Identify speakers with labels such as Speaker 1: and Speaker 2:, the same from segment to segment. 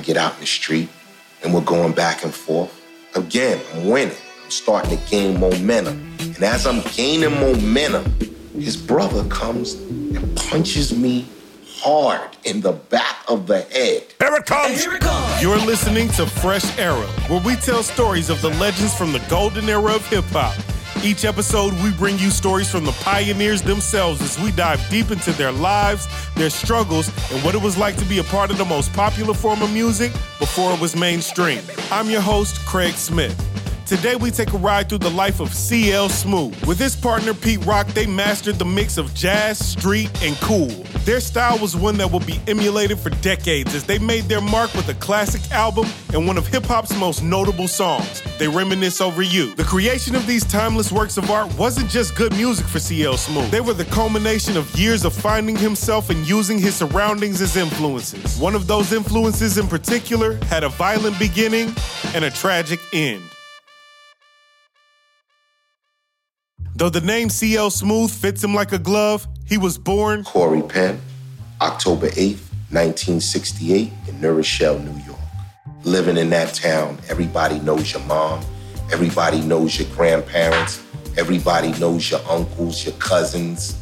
Speaker 1: get out in the street and we're going back and forth. Again, I'm winning. I'm starting to gain momentum. And as I'm gaining momentum, his brother comes and punches me hard in the back of the head.
Speaker 2: Here it comes.
Speaker 3: Here it comes.
Speaker 2: You're listening to Fresh Era, where we tell stories of the legends from the golden era of hip hop. Each episode, we bring you stories from the pioneers themselves as we dive deep into their lives, their struggles, and what it was like to be a part of the most popular form of music before it was mainstream. I'm your host, Craig Smith. Today we take a ride through the life of CL Smooth. With his partner Pete Rock, they mastered the mix of jazz, street, and cool. Their style was one that will be emulated for decades as they made their mark with a classic album and one of hip hop's most notable songs. They reminisce over you. The creation of these timeless works of art wasn't just good music for CL Smooth. They were the culmination of years of finding himself and using his surroundings as influences. One of those influences in particular had a violent beginning and a tragic end. Though the name CL Smooth fits him like a glove, he was born
Speaker 1: Corey Penn, October 8th, 1968, in New Rochelle, New York. Living in that town, everybody knows your mom, everybody knows your grandparents, everybody knows your uncles, your cousins.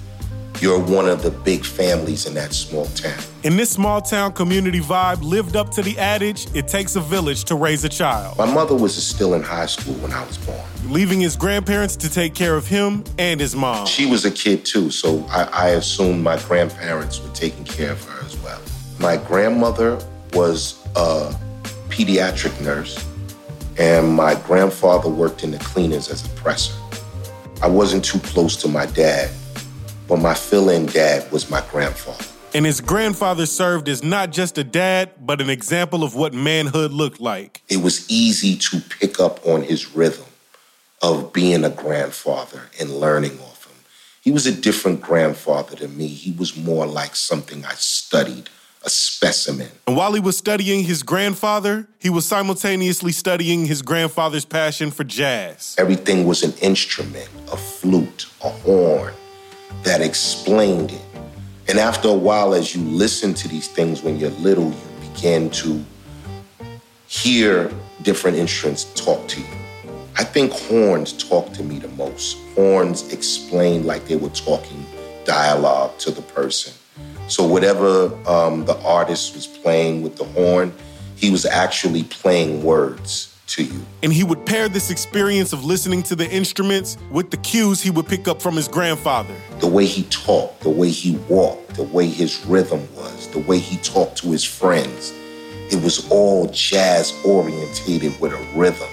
Speaker 1: You're one of the big families in that small town.
Speaker 2: In this small town community vibe lived up to the adage, it takes a village to raise a child.
Speaker 1: My mother was still in high school when I was born.
Speaker 2: Leaving his grandparents to take care of him and his mom.
Speaker 1: She was a kid too, so I, I assumed my grandparents were taking care of her as well. My grandmother was a pediatric nurse, and my grandfather worked in the cleaners as a presser. I wasn't too close to my dad, but my fill in dad was my grandfather.
Speaker 2: And his grandfather served as not just a dad, but an example of what manhood looked like.
Speaker 1: It was easy to pick up on his rhythm of being a grandfather and learning off him. He was a different grandfather to me. He was more like something I studied, a specimen.
Speaker 2: And while he was studying his grandfather, he was simultaneously studying his grandfather's passion for jazz.
Speaker 1: Everything was an instrument, a flute, a horn that explained it. And after a while, as you listen to these things when you're little, you begin to hear different instruments talk to you. I think horns talk to me the most. Horns explain like they were talking dialogue to the person. So whatever um, the artist was playing with the horn, he was actually playing words to you.
Speaker 2: And he would pair this experience of listening to the instruments with the cues he would pick up from his grandfather.
Speaker 1: The way he talked, the way he walked, the way his rhythm was, the way he talked to his friends. It was all jazz orientated with a rhythm,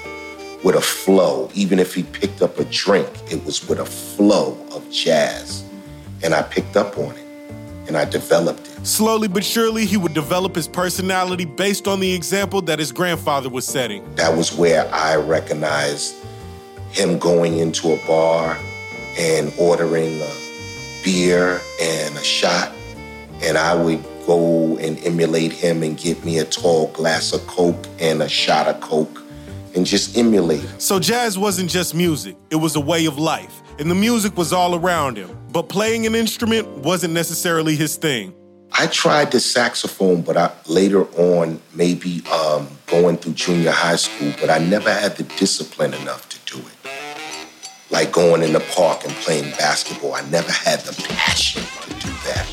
Speaker 1: with a flow. Even if he picked up a drink, it was with a flow of jazz. And I picked up on it and I developed it.
Speaker 2: Slowly but surely, he would develop his personality based on the example that his grandfather was setting.
Speaker 1: That was where I recognized him going into a bar and ordering a beer and a shot. And I would go and emulate him and get me a tall glass of Coke and a shot of Coke and just emulate.
Speaker 2: So, jazz wasn't just music, it was a way of life. And the music was all around him. But playing an instrument wasn't necessarily his thing.
Speaker 1: I tried the saxophone, but I later on, maybe um, going through junior high school, but I never had the discipline enough to do it. Like going in the park and playing basketball, I never had the passion to do that.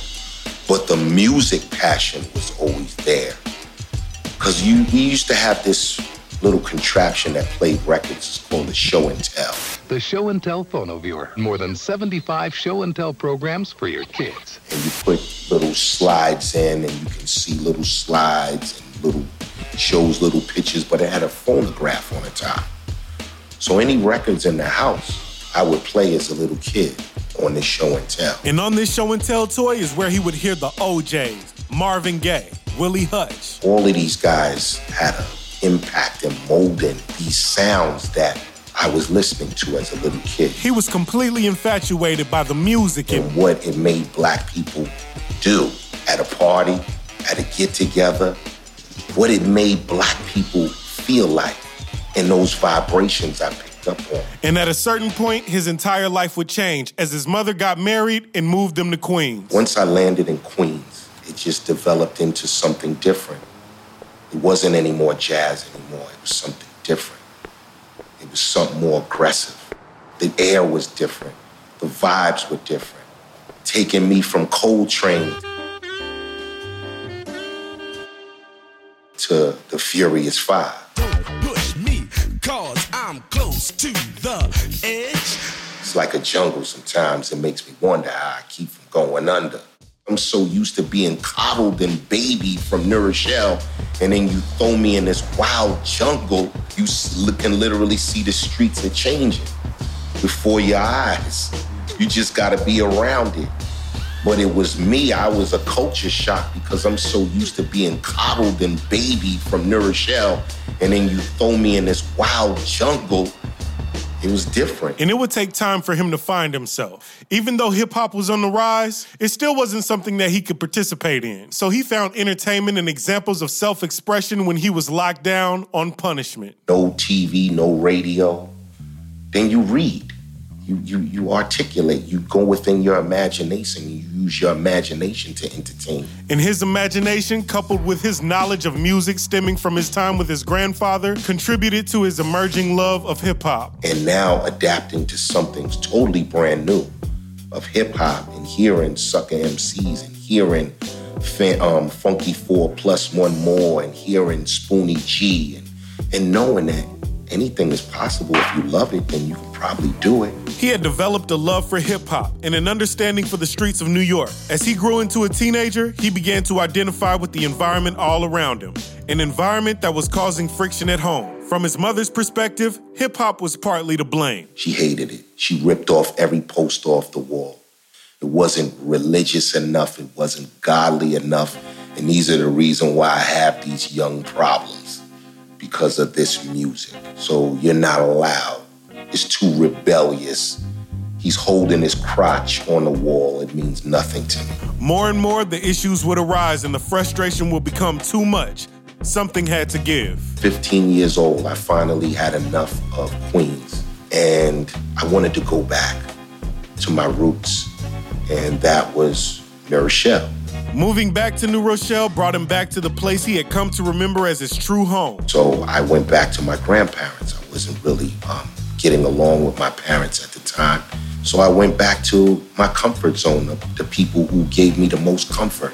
Speaker 1: But the music passion was always there. Because you, we used to have this little contraption that played records. It's called a show and tell.
Speaker 4: The Show and Tell Phono Viewer. More than 75 show and tell programs for your kids.
Speaker 1: And you put little slides in, and you can see little slides and little shows, little pictures, but it had a phonograph on the top. So any records in the house, I would play as a little kid on this show and tell.
Speaker 2: And on this show and tell toy is where he would hear the O'Jays, Marvin Gaye, Willie Hutch.
Speaker 1: All of these guys had an impact in molding these sounds that I was listening to as a little kid
Speaker 2: He was completely infatuated by the music and
Speaker 1: and what it made black people do at a party, at a get together, what it made black people feel like, and those vibrations I picked up on.
Speaker 2: And at a certain point, his entire life would change as his mother got married and moved him to Queens.
Speaker 1: Once I landed in Queens, it just developed into something different. It wasn't any more jazz anymore. It was something different. It was something more aggressive. The air was different. The vibes were different. Taking me from Coltrane to the Furious Five.
Speaker 3: Don't push me, cause I'm close to the edge.
Speaker 1: It's like a jungle sometimes. It makes me wonder how I keep from going under. I'm so used to being coddled and babied from New and then you throw me in this wild jungle. You can literally see the streets are changing before your eyes. You just got to be around it. But it was me. I was a culture shock because I'm so used to being coddled and babied from New and then you throw me in this wild jungle. It was different.
Speaker 2: And it would take time for him to find himself. Even though hip hop was on the rise, it still wasn't something that he could participate in. So he found entertainment and examples of self expression when he was locked down on punishment.
Speaker 1: no TV, no radio, then you read. You, you, you articulate. You go within your imagination. You use your imagination to entertain.
Speaker 2: And his imagination, coupled with his knowledge of music stemming from his time with his grandfather, contributed to his emerging love of hip hop.
Speaker 1: And now adapting to something totally brand new of hip hop and hearing sucker MCs and hearing um, Funky Four plus one more and hearing Spoonie G and, and knowing that anything is possible if you love it, then you can probably do it.
Speaker 2: He had developed a love for hip hop and an understanding for the streets of New York. As he grew into a teenager, he began to identify with the environment all around him, an environment that was causing friction at home. From his mother's perspective, hip hop was partly to blame.
Speaker 1: She hated it. She ripped off every poster off the wall. It wasn't religious enough. It wasn't godly enough. And these are the reason why I have these young problems because of this music. So you're not allowed. It's too rebellious. He's holding his crotch on the wall. It means nothing to me.
Speaker 2: More and more, the issues would arise and the frustration would become too much. Something had to give.
Speaker 1: 15 years old, I finally had enough of Queens. And I wanted to go back to my roots. And that was New Rochelle.
Speaker 2: Moving back to New Rochelle brought him back to the place he had come to remember as his true home.
Speaker 1: So I went back to my grandparents. I wasn't really um, getting along with my parents at the time. So I went back to my comfort zone, the, the people who gave me the most comfort.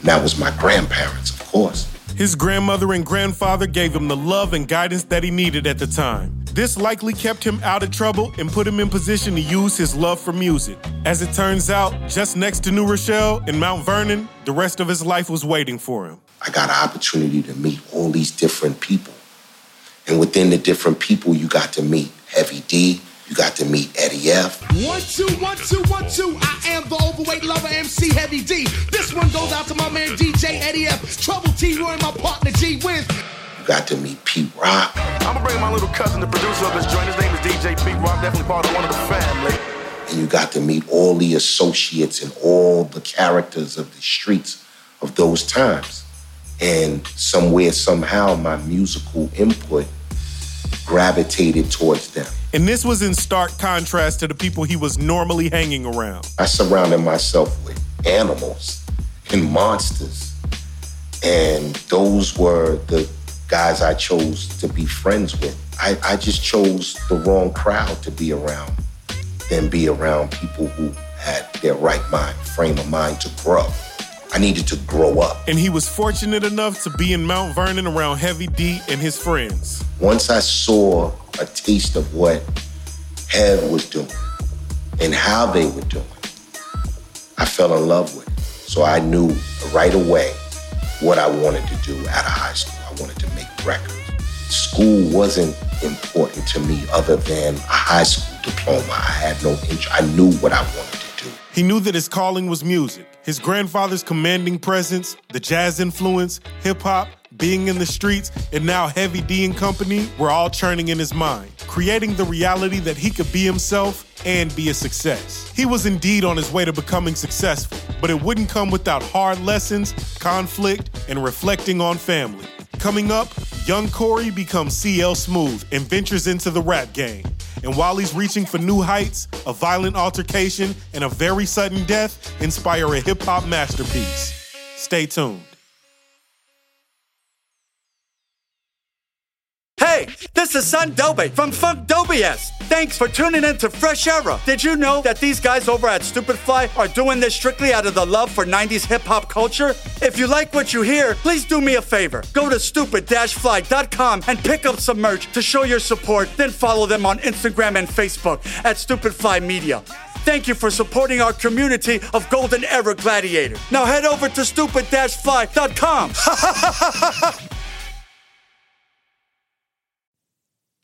Speaker 1: And that was my grandparents, of course.
Speaker 2: His grandmother and grandfather gave him the love and guidance that he needed at the time. This likely kept him out of trouble and put him in position to use his love for music. As it turns out, just next to New Rochelle in Mount Vernon, the rest of his life was waiting for him.
Speaker 1: I got an opportunity to meet all these different people. And within the different people, you got to meet Heavy D, you got to meet Eddie F,
Speaker 3: One, two, one, two, one, two. I am the overweight lover MC Heavy D. This one goes out to my man DJ Eddie F. Trouble T Roy and my partner G Wiz.
Speaker 1: you got to meet Pete Rock,
Speaker 5: I'm gonna bring my little cousin, the producer of this joint. His name is DJ Pete Rock, definitely part of one of the family.
Speaker 1: and you got to meet all the associates and all the characters of the streets of those times. And somewhere, somehow, my musical input gravitated towards them.
Speaker 2: And this was in stark contrast to the people he was normally hanging around.
Speaker 1: I surrounded myself with animals and monsters. And those were the guys I chose to be friends with. I, I just chose the wrong crowd to be around than be around people who had their right mind, frame of mind to grow. I needed to grow up.
Speaker 2: And he was fortunate enough to be in Mount Vernon around Heavy D and his friends.
Speaker 1: Once I saw a taste of what Hev was doing and how they were doing, I fell in love with it. So I knew right away what I wanted to do out of high school. I wanted to make records. School wasn't important to me other than a high school diploma. I had no interest. I knew what I wanted to do.
Speaker 2: He knew that his calling was music. His grandfather's commanding presence, the jazz influence, hip hop, being in the streets, and now Heavy D and Company were all churning in his mind, creating the reality that he could be himself and be a success. He was indeed on his way to becoming successful, but it wouldn't come without hard lessons, conflict, and reflecting on family. Coming up, young Corey becomes CL Smooth and ventures into the rap game. And while he's reaching for new heights, a violent altercation and a very sudden death inspire a hip hop masterpiece. Stay tuned.
Speaker 6: Hey, this is Son Doobie from Funkdoobiest. Thanks for tuning in to Fresh Era. Did you know that these guys over at Stupid Fly are doing this strictly out of the love for 90s hip hop culture? If you like what you hear, please do me a favor. Go to stupid-fly.com and pick up some merch to show your support. Then follow them on Instagram and Facebook at Stupid Fly Media. Thank you for supporting our community of Golden Era Gladiators. Now head over to stupid-fly.com.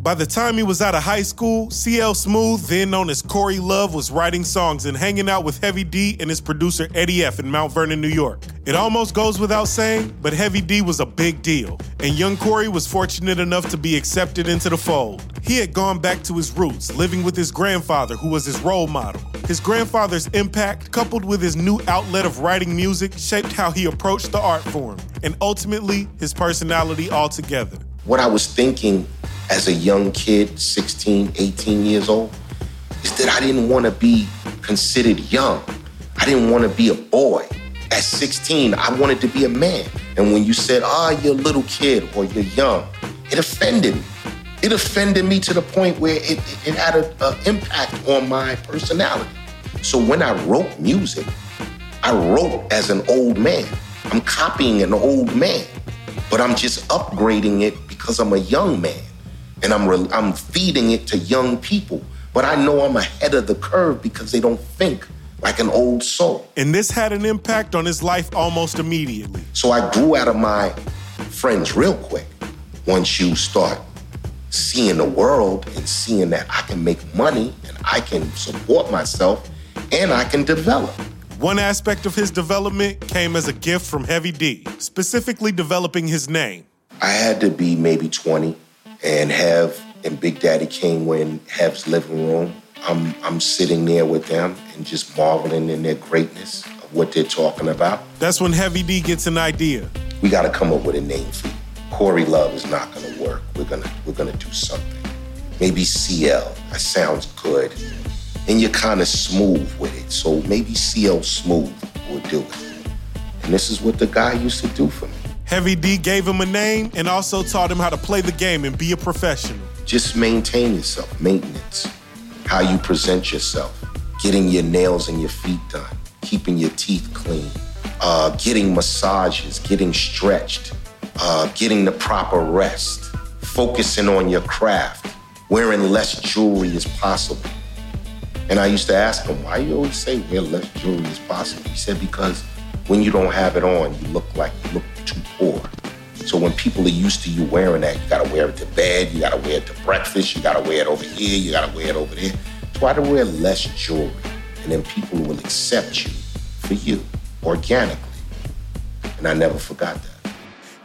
Speaker 2: By the time he was out of high school, CL Smooth, then known as Corey Love, was writing songs and hanging out with Heavy D and his producer Eddie F in Mount Vernon, New York. It almost goes without saying, but Heavy D was a big deal, and young Corey was fortunate enough to be accepted into the fold. He had gone back to his roots, living with his grandfather, who was his role model. His grandfather's impact, coupled with his new outlet of writing music, shaped how he approached the art form, and ultimately his personality altogether.
Speaker 1: What I was thinking as a young kid, 16, 18 years old, is that I didn't want to be considered young. I didn't want to be a boy. At 16, I wanted to be a man. And when you said, ah, oh, you're a little kid or you're young, it offended me. It offended me to the point where it, it had an impact on my personality. So when I wrote music, I wrote as an old man. I'm copying an old man, but I'm just upgrading it because I'm a young man and I'm re- I'm feeding it to young people. But I know I'm ahead of the curve because they don't think like an old soul.
Speaker 2: And this had an impact on his life almost immediately.
Speaker 1: So I grew out of my friends real quick. Once you start seeing the world and seeing that I can make money and I can support myself and I can develop.
Speaker 2: One aspect of his development came as a gift from Heavy D, specifically developing his name.
Speaker 1: I had to be maybe 20 and Hev and Big Daddy were in Hev's living room. I'm, I'm sitting there with them and just marveling in their greatness of what they're talking about.
Speaker 2: That's when Heavy D gets an idea.
Speaker 1: We got to come up with a name for you. Corey Love is not going to work. We're gonna we're gonna do something. Maybe CL. That sounds good. And you're kind of smooth with it. So maybe CL Smooth will do it. And this is what the guy used to do for me.
Speaker 2: Heavy D gave him a name and also taught him how to play the game and be a professional.
Speaker 1: Just maintain yourself, maintenance, how you present yourself, getting your nails and your feet done, keeping your teeth clean, uh, getting massages, getting stretched, uh, getting the proper rest, focusing on your craft, wearing less jewelry as possible. And I used to ask him, why you always say wear less jewelry as possible? He said, because when you don't have it on, you look like you look too poor. So when people are used to you wearing that, you gotta wear it to bed, you gotta wear it to breakfast, you gotta wear it over here, you gotta wear it over there. Try to wear less jewelry, and then people will accept you for you organically. And I never forgot that.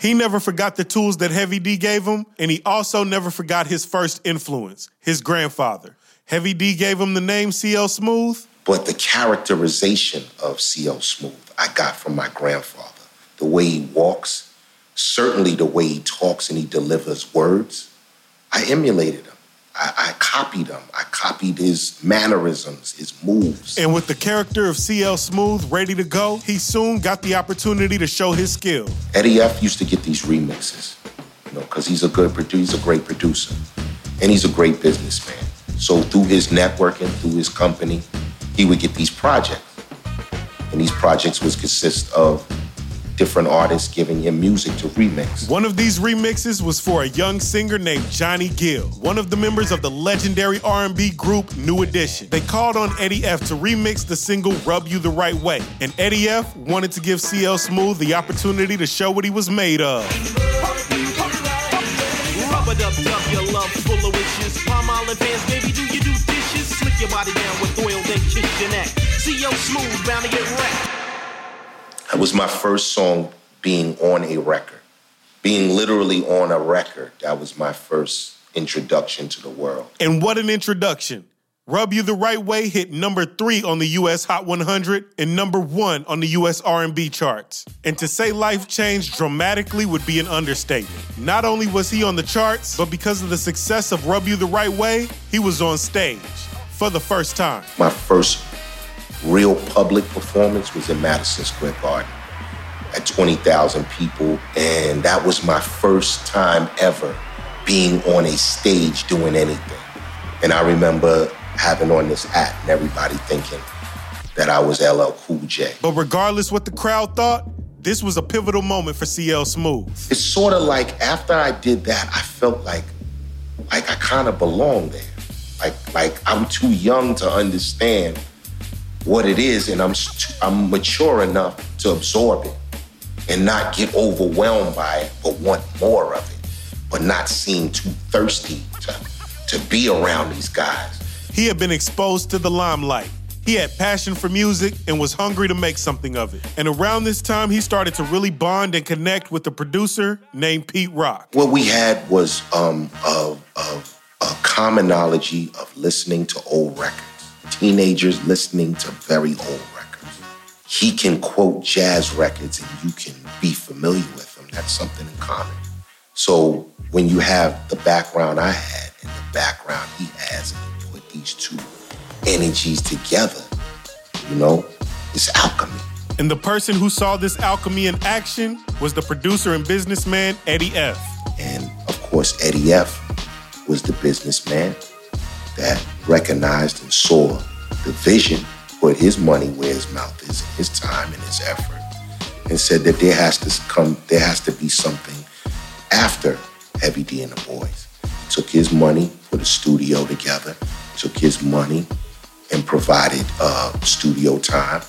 Speaker 2: He never forgot the tools that Heavy D gave him, and he also never forgot his first influence, his grandfather. Heavy D gave him the name CL Smooth.
Speaker 1: But the characterization of CL Smooth I got from my grandfather. The way he walks, certainly the way he talks and he delivers words. I emulated him. I, I copied him. I copied his mannerisms, his moves.
Speaker 2: And with the character of CL Smooth ready to go, he soon got the opportunity to show his skill.
Speaker 1: Eddie F used to get these remixes, you know, because he's a good producer, he's a great producer, and he's a great businessman. So through his networking, through his company, he would get these projects. And these projects would consist of different artists giving him music to remix.
Speaker 2: One of these remixes was for a young singer named Johnny Gill, one of the members of the legendary R&B group New Edition. They called on Eddie F to remix the single Rub You the Right Way, and Eddie F wanted to give CL Smooth the opportunity to show what he was made of.
Speaker 7: Rub it up, dub your love full of wishes. Palmolive hands, baby, do you do dishes? Slick your body down with oil, then kiss your neck. See smooth, bound to get wrecked.
Speaker 1: That was my first song being on a record. Being literally on a record, that was my first introduction to the world.
Speaker 2: And what an introduction. Rub You the Right Way hit number 3 on the US Hot 100 and number 1 on the US R&B charts. And to say life changed dramatically would be an understatement. Not only was he on the charts, but because of the success of Rub You the Right Way, he was on stage for the first time.
Speaker 1: My first real public performance was in Madison Square Garden at 20,000 people. And that was my first time ever being on a stage doing anything. And I remember having on this hat and everybody thinking that I was LL Cool J.
Speaker 2: But regardless what the crowd thought, this was a pivotal moment for CL Smooth.
Speaker 1: It's sort of like after I did that, I felt like like I kind of belonged there. Like like I'm too young to understand what it is, and I'm I'm mature enough to absorb it and not get overwhelmed by it, but want more of it, but not seem too thirsty to to be around these guys.
Speaker 2: He had been exposed to the limelight. He had passion for music and was hungry to make something of it. And around this time, he started to really bond and connect with a producer named Pete Rock.
Speaker 1: What we had was um, a, a, a commonology of listening to old records, teenagers listening to very old records. He can quote jazz records and you can be familiar with them. That's something in common. So when you have the background I had and the background he has, and you put these two energies together, you know, it's alchemy.
Speaker 2: And the person who saw this alchemy in action was the producer and businessman Eddie F.
Speaker 1: And of course, Eddie F was the businessman that recognized and saw the vision, put his money where his mouth is, his time and his effort, and said that there has to come, there has to be something after Heavy D and the Boys. Took his money, put a studio together, took his money and provided uh, studio time,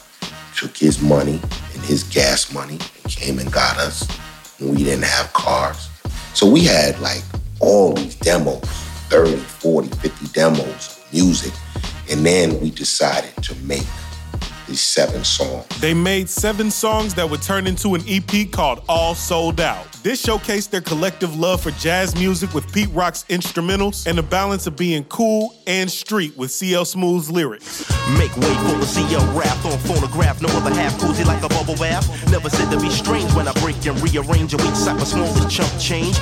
Speaker 1: took his money and his gas money and came and got us when we didn't have cars. So we had like all these demos, 30, 40, 50 demos of music. And then we decided to make these seven songs.
Speaker 2: They made seven songs that would turn into an EP called All Sold Out. This showcased their collective love for jazz music with Pete Rock's instrumentals and the balance of being cool and street with CL Smooth's lyrics.
Speaker 7: Make way for the CL rap on phonograph. No other half cozy like a bubble bath. Never said to be strange when I break and rearrange a weak sack of small chump change.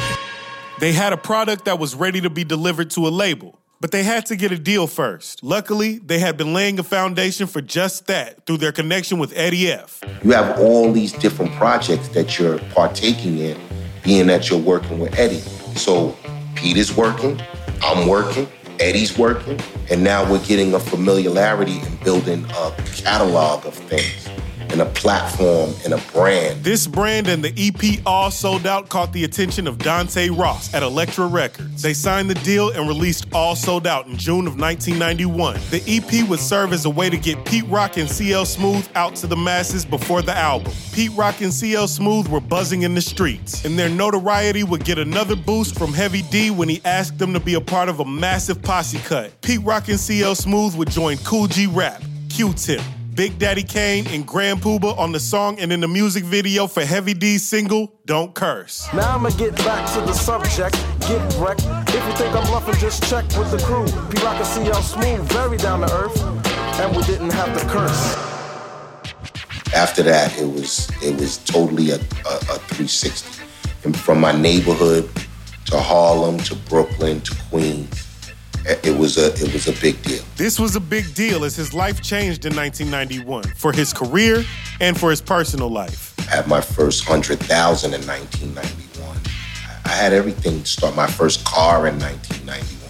Speaker 2: They had a product that was ready to be delivered to a label, but they had to get a deal first. Luckily, they had been laying a foundation for just that through their connection with Eddie F.
Speaker 1: You have all these different projects that you're partaking in, being that you're working with Eddie. So Pete is working, I'm working, Eddie's working, and now we're getting a familiarity and building a catalog of things and a platform and a brand.
Speaker 2: This brand and the EP all sold out caught the attention of Dante Ross at Elektra Records. They signed the deal and released All Sold Out in June of 1991. The EP would serve as a way to get Pete Rock and CL Smooth out to the masses before the album. Pete Rock and CL Smooth were buzzing in the streets, and their notoriety would get another boost from Heavy D when he asked them to be a part of a massive posse cut. Pete Rock and CL Smooth would join Kool G Rap, Q-Tip, Big Daddy Kane and Grand Puba on the song and in the music video for Heavy D's single, Don't Curse.
Speaker 8: Now I'ma get back to the subject, get wrecked. If you think I'm bluffing, just check with the crew. P Rock and CL Smooth, very down to earth, and we didn't have to curse.
Speaker 1: After that, it was it was totally a, a, a 360. And from my neighborhood to Harlem to Brooklyn to Queens, it was a it was a big deal.
Speaker 2: This was a big deal as his life changed in 1991 for his career and for his personal life.
Speaker 1: I had my first hundred thousand in 1991. I had everything to start my first car in 1991.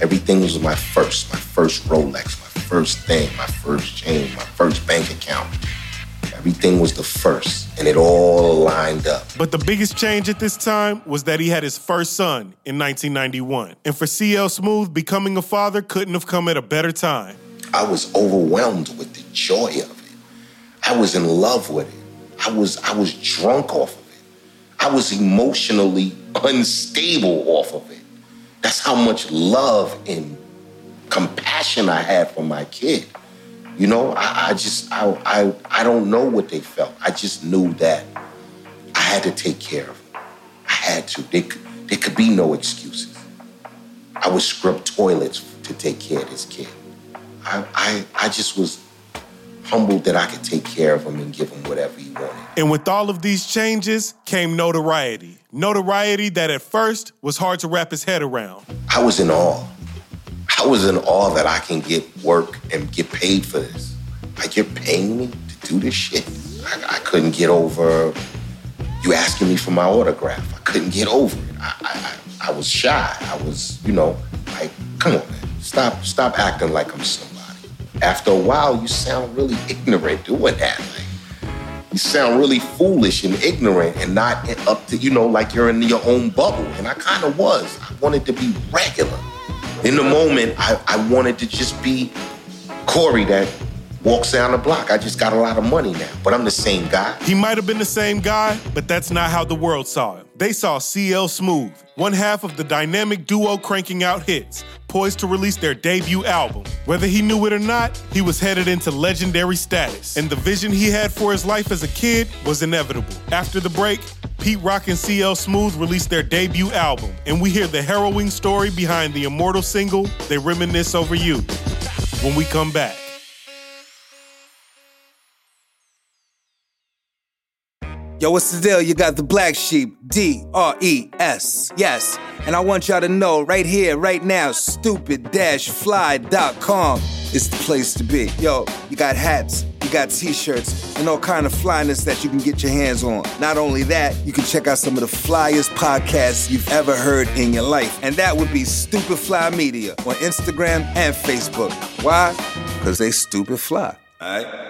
Speaker 1: Everything was my first, my first Rolex, my first thing, my first chain, my first bank account. Everything was the first, and it all lined up.
Speaker 2: But the biggest change at this time was that he had his first son in 1991. And for CL Smooth, becoming a father couldn't have come at a better time.
Speaker 1: I was overwhelmed with the joy of it. I was in love with it. I was I was drunk off of it. I was emotionally unstable off of it. That's how much love and compassion I had for my kid. You know, I, I just I, I I don't know what they felt. I just knew that I had to take care of them. I had to. They, there could be no excuses. I would scrub toilets to take care of this kid. I, I, I just was humbled that I could take care of him and give him whatever he wanted.
Speaker 2: And with all of these changes came notoriety. Notoriety that at first was hard to wrap his head around.
Speaker 1: I was in awe. I was in awe that I can get work and get paid for this. Like you're paying me to do this shit. I, I couldn't get over you asking me for my autograph. I couldn't get over it. I, I, I was shy. I was, you know, like, come on, man. Stop, stop acting like I'm somebody. After a while, you sound really ignorant doing that. Like, you sound really foolish and ignorant and not up to, you know, like you're in your own bubble. And I kind of was. I wanted to be regular. In the moment, I, I wanted to just be Corey that walks down the block. I just got a lot of money now, but I'm the same guy.
Speaker 2: He might have been the same guy, but that's not how the world saw him. They saw CL Smooth, one half of the dynamic duo cranking out hits, poised to release their debut album. Whether he knew it or not, he was headed into legendary status, and the vision he had for his life as a kid was inevitable. After the break, Pete Rock and CL Smooth released their debut album, and we hear the harrowing story behind the immortal single, They Reminisce Over You, when we come back.
Speaker 9: Yo, what's the deal? You got the black sheep, D R E S. Yes. And I want y'all to know right here, right now, stupid fly.com is the place to be. Yo, you got hats, you got t shirts, and all kind of flyness that you can get your hands on. Not only that, you can check out some of the flyest podcasts you've ever heard in your life. And that would be Stupid Fly Media on Instagram and Facebook. Why? Because they stupid fly. All right?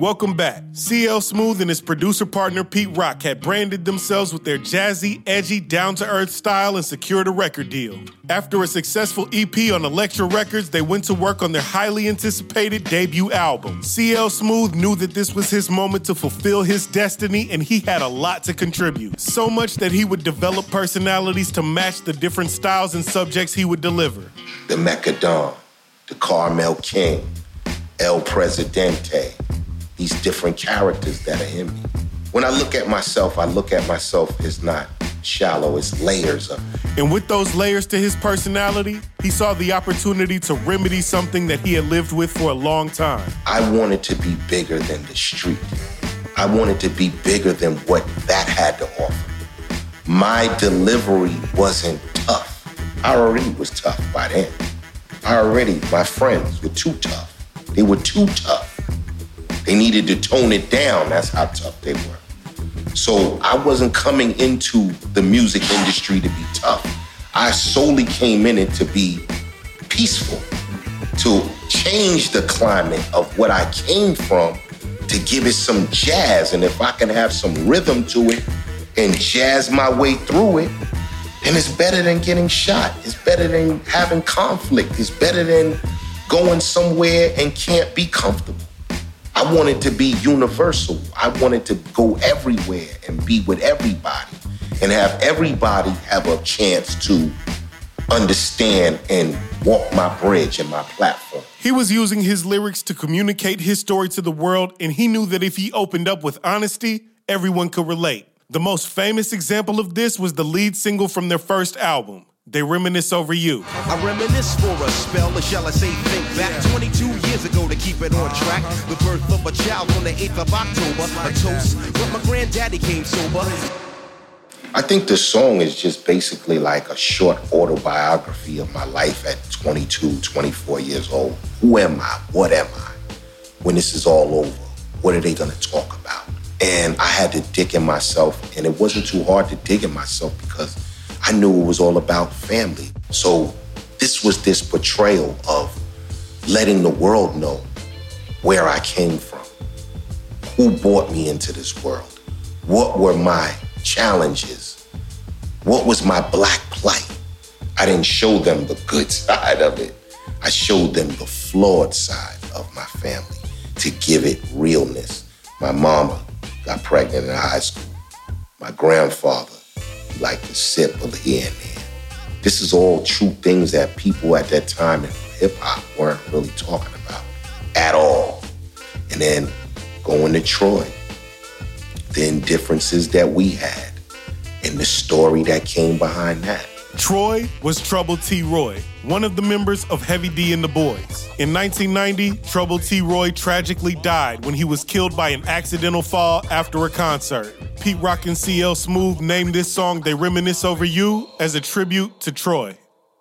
Speaker 2: Welcome back. CL Smooth and his producer partner Pete Rock had branded themselves with their jazzy, edgy, down to earth style and secured a record deal. After a successful EP on Elektra Records, they went to work on their highly anticipated debut album. CL Smooth knew that this was his moment to fulfill his destiny, and he had a lot to contribute. So much that he would develop personalities to match the different styles and subjects he would deliver.
Speaker 1: The Mecca Don, the Carmel King, El Presidente, these different characters that are in me. When I look at myself, I look at myself as not shallow, it's layers of it.
Speaker 2: And with those layers to his personality, he saw the opportunity to remedy something that he had lived with for a long time.
Speaker 1: I wanted to be bigger than the street. I wanted to be bigger than what that had to offer. My delivery wasn't tough. I already was tough by then. I already, my friends were too tough. They were too tough. They needed to tone it down. That's how tough they were. So I wasn't coming into the music industry to be tough. I solely came in it to be peaceful, to change the climate of what I came from, to give it some jazz. And if I can have some rhythm to it and jazz my way through it, then it's better than getting shot. It's better than having conflict. It's better than going somewhere and can't be comfortable. I wanted to be universal. I wanted to go everywhere and be with everybody and have everybody have a chance to understand and walk my bridge and my platform.
Speaker 2: He was using his lyrics to communicate his story to the world, and he knew that if he opened up with honesty, everyone could relate. The most famous example of this was the lead single from their first album, They Reminisce Over You.
Speaker 7: I reminisce for a spell, or shall I say think back 22 years ago to keep it on track. Uh-huh. The birth of a child on the 8th of October, a toast, but my granddaddy came sober.
Speaker 1: I think the song is just basically like a short autobiography of my life at 22, 24 years old. Who am I? What am I? When this is all over, what are they gonna talk about? And I had to dig in myself, and it wasn't too hard to dig in myself because I knew it was all about family. So this was this portrayal of letting the world know where I came from, who brought me into this world, what were my challenges, what was my black plight. I didn't show them the good side of it. I showed them the flawed side of my family to give it realness. My mama got pregnant in high school. My grandfather liked the sip of and there. This is all true things that people at that time in hip hop weren't really talking about at all. And then going to Troy, the differences that we had and the story that came behind that.
Speaker 2: Troy was Trouble T. Roy, one of the members of Heavy D and the Boys. In 1990, Trouble T. Roy tragically died when he was killed by an accidental fall after a concert. Pete Rock and CL Smooth named this song They Reminisce Over You as a tribute to Troy.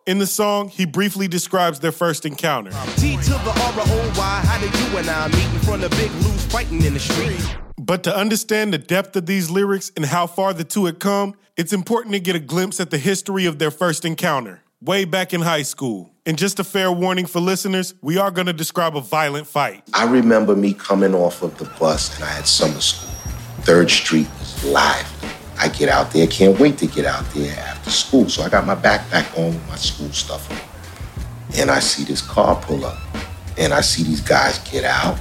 Speaker 2: In the song, he briefly describes their first encounter.
Speaker 7: T to the R-O-Y, how did you and I meet in front of Big Lou's fighting in the street?
Speaker 2: But to understand the depth of these lyrics and how far the two had come, it's important to get a glimpse at the history of their first encounter, way back in high school. And just a fair warning for listeners, we are going to describe a violent fight.
Speaker 1: I remember me coming off of the bus and I had summer school. Third Street was live. I get out there, can't wait to get out there after school. So I got my backpack on with my school stuff on. And I see this car pull up. And I see these guys get out,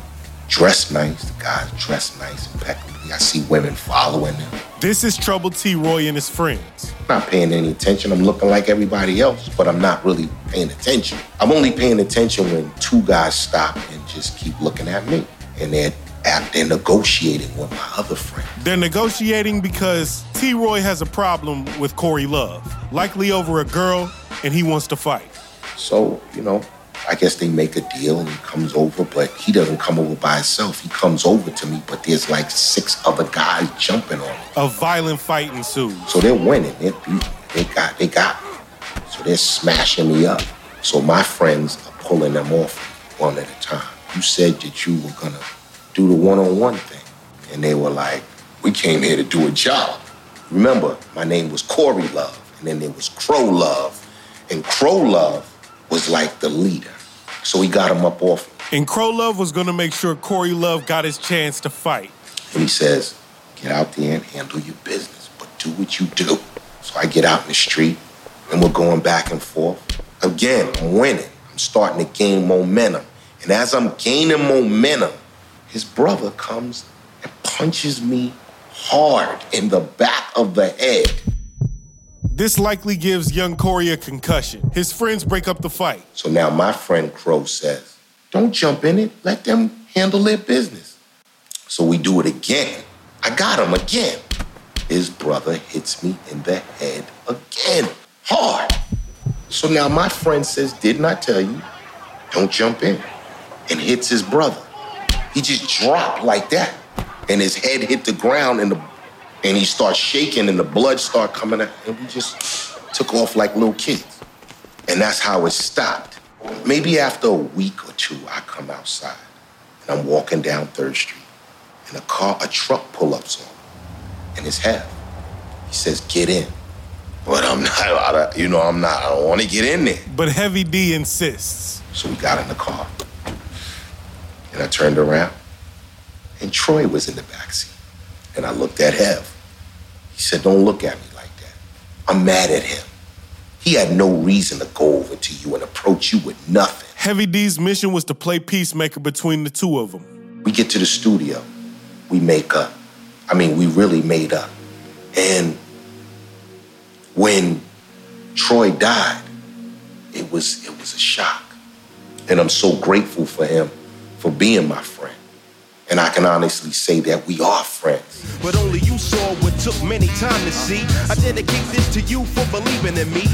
Speaker 1: dress nice. The guys dress nice, impeccably. I see women following them.
Speaker 2: This is Trouble T. Roy and his friends.
Speaker 1: I'm not paying any attention. I'm looking like everybody else, but I'm not really paying attention. I'm only paying attention when two guys stop and just keep looking at me. And they're out there negotiating with my other friend.
Speaker 2: They're negotiating because T. Roy has a problem with Corey Love, likely over a girl, and he wants to fight.
Speaker 1: So, you know, I guess they make a deal and he comes over, but he doesn't come over by himself. He comes over to me, but there's like six other guys jumping on him.
Speaker 2: A violent fight ensues.
Speaker 1: So they're winning. They're beating. They got they got me. So they're smashing me up. So my friends are pulling them off one at a time. You said that you were gonna do the one-on-one thing. And they were like, we came here to do a job. Remember, my name was Corey Love, and then there was Crow Love. And Crow Love was like the leader. So he got him up off.
Speaker 2: And Crow Love was going to make sure Corey Love got his chance to fight.
Speaker 1: And he says, get out there and handle your business, but do what you do. So I get out in the street, and we're going back and forth. Again, I'm winning. I'm starting to gain momentum. And as I'm gaining momentum, his brother comes and punches me hard in the back of the head.
Speaker 2: This likely gives young Corey a concussion. His friends break up the fight.
Speaker 1: So now my friend Crow says, Don't jump in it, let them handle their business. So we do it again. I got him again. His brother hits me in the head again, hard. So now my friend says, Didn't I tell you? Don't jump in. And hits his brother. He just dropped like that. And his head hit the ground and the and he starts shaking and the blood start coming out. And we just took off like little kids. And that's how it stopped. Maybe after a week or two, I come outside and I'm walking down Third Street. And a car, a truck pull ups on. and it's Hev. He says, get in. But I'm not, you know, I'm not, I don't want to get in there.
Speaker 2: But Heavy D insists.
Speaker 1: So we got in the car. And I turned around, and Troy was in the backseat. And I looked at Hev. He said, Don't look at me like that. I'm mad at him. He had no reason to go over to you and approach you with nothing.
Speaker 2: Heavy D's mission was to play peacemaker between the two of them.
Speaker 1: We get to the studio, we make up. I mean, we really made up. And when Troy died, it was it was a shock. And I'm so grateful for him for being my friend. And I can honestly say that we are friends.
Speaker 7: Took many time to see. I dedicate this to you for believing in me.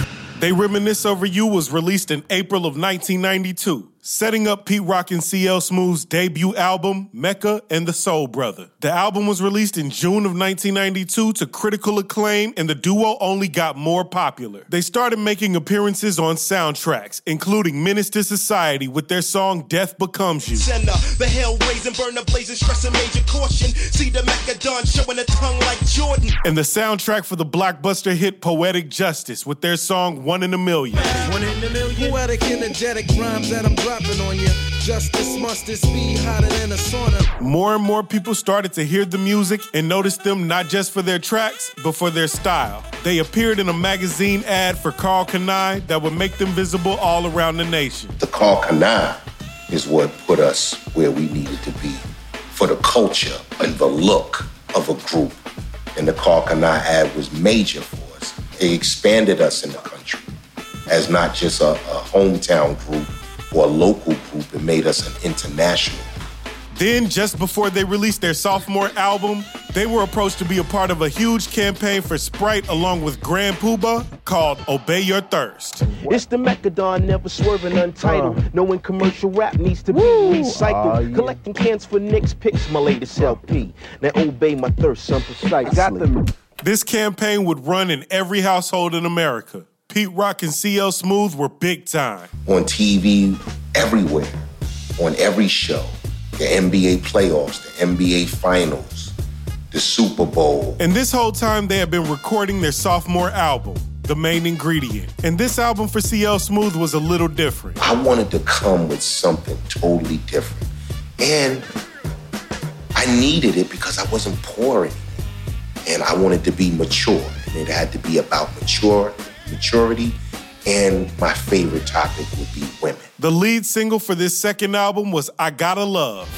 Speaker 2: They Reminisce Over You was released in April of 1992, setting up Pete Rock and CL Smooth's debut album, Mecca and the Soul Brother. The album was released in June of 1992 to critical acclaim, and the duo only got more popular. They started making appearances on soundtracks, including Menace to Society with their song Death Becomes You.
Speaker 7: Sender, the hell raising, burn the blazing, stressing major caution. See the Mecca Don showing a tongue like Jordan.
Speaker 2: And the soundtrack for the blockbuster hit Poetic Justice with their song One in a Million.
Speaker 10: One in a million. Poetic, energetic rhymes that I'm dropping on you. Justice, mustard, speed hotter than a sauna.
Speaker 2: More and more people started to hear the music and notice them not just for their tracks, but for their style. They appeared in a magazine ad for Karl Kani that would make them visible all around the nation.
Speaker 1: The Karl Kani is what put us where we needed to be for the culture and the look of a group. And the Karl Kani ad was major for us. It expanded us in the country as not just a, a hometown group or a local group. and made us an international.
Speaker 2: Then, just before they released their sophomore album, they were approached to be a part of a huge campaign for Sprite along with Grand Puba called Obey Your Thirst.
Speaker 11: It's the Mecca Don, never swerving untitled. Knowing commercial rap needs to be recycled. Ah, Collecting cans for Nick's picks, my latest LP. Now obey my thirst, son, precisely. got them.
Speaker 2: This campaign would run in every household in America. Pete Rock and CL Smooth were big time.
Speaker 1: on TV everywhere, on every show. The NBA playoffs, the NBA finals, the Super Bowl.
Speaker 2: And this whole time, they had been recording their sophomore album, The Main Ingredient. And this album for CL Smooth was a little different.
Speaker 1: I wanted to come with something totally different. And I needed it because I wasn't poor anymore. And I wanted to be mature. And it had to be about mature, maturity. And my favorite topic would be women.
Speaker 2: The lead single for this second album was I Got a Love.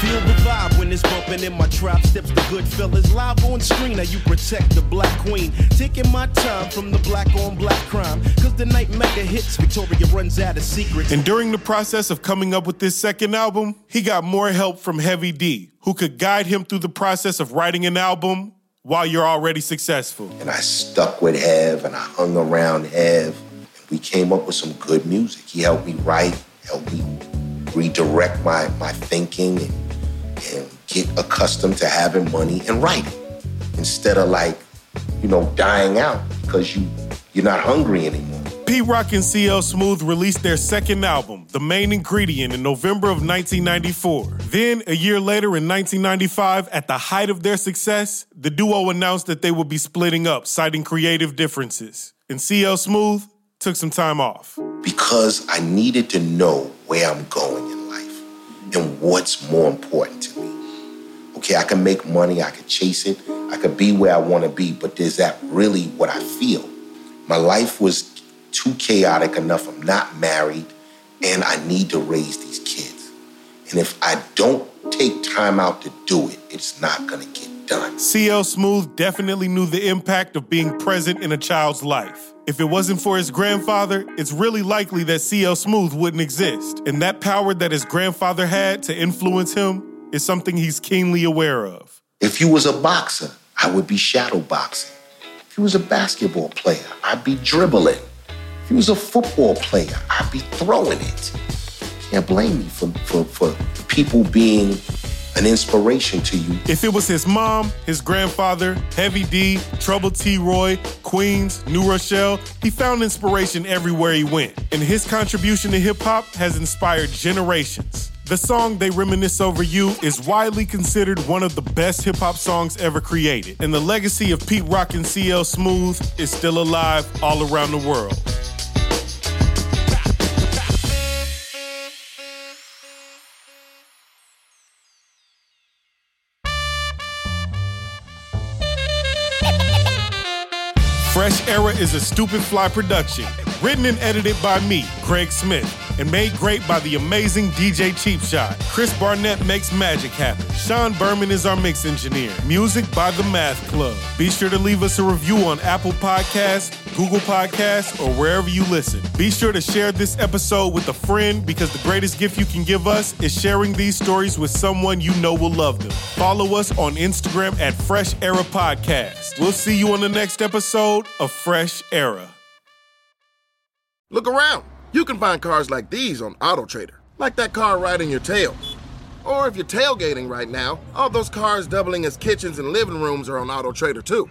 Speaker 7: Feel the vibe when it's bumping in my trap. Steps the good fellas live on screen. Now you protect the black queen. Taking my time from the black on black crime. Cause the night mega hits, Victoria runs out of secrets.
Speaker 2: And during the process of coming up with this second album, he got more help from Heavy D, who could guide him through the process of writing an album while you're already successful.
Speaker 1: And I stuck with Hev and I hung around Hev. And we came up with some good music. He helped me write, helped me redirect my, my thinking and, and get accustomed to having money and writing. Instead of like, you know, dying out because you you're not hungry anymore.
Speaker 2: Pete Rock and CL Smooth released their second album, The Main Ingredient, in November of 1994. Then, a year later in 1995, at the height of their success, the duo announced that they would be splitting up, citing creative differences. And CL Smooth took some time off.
Speaker 1: Because I needed to know where I'm going in life and what's more important to me. Okay, I can make money, I can chase it, I could be where I want to be, but is that really what I feel? My life was too chaotic enough. I'm not married, and I need to raise these kids. And if I don't take time out to do it, it's not gonna get done.
Speaker 2: CL Smooth definitely knew the impact of being present in a child's life. If it wasn't for his grandfather, it's really likely that CL Smooth wouldn't exist. And that power that his grandfather had to influence him is something he's keenly aware of.
Speaker 1: If you was a boxer, I would be shadow boxing. If you was a basketball player, I'd be dribbling. If you was a football player, I'd be throwing it. Can't blame me for, for, for people being an inspiration to you.
Speaker 2: If it was his mom, his grandfather, Heavy D, Trouble T. Roy, Queens, New Rochelle, he found inspiration everywhere he went. And his contribution to hip hop has inspired generations. The song They Reminisce Over You is widely considered one of the best hip hop songs ever created, and the legacy of Pete Rock and CL Smooth is still alive all around the world. Fresh Era is a Stupid Fly production, written and edited by me, Craig Smith, and made great by the amazing DJ Cheap Shot. Chris Barnett makes magic happen. Sean Berman is our mix engineer. Music by The Math Club. Be sure to leave us a review on Apple Podcasts, Google Podcasts, or wherever you listen. Be sure to share this episode with a friend because the greatest gift you can give us is sharing these stories with someone you know will love them. Follow us on Instagram at Fresh Era Podcast. We'll see you on the next episode of Fresh Era.
Speaker 12: Look around. You can find cars like these on AutoTrader, like that car riding your tail. Or if you're tailgating right now, all those cars doubling as kitchens and living rooms are on AutoTrader too.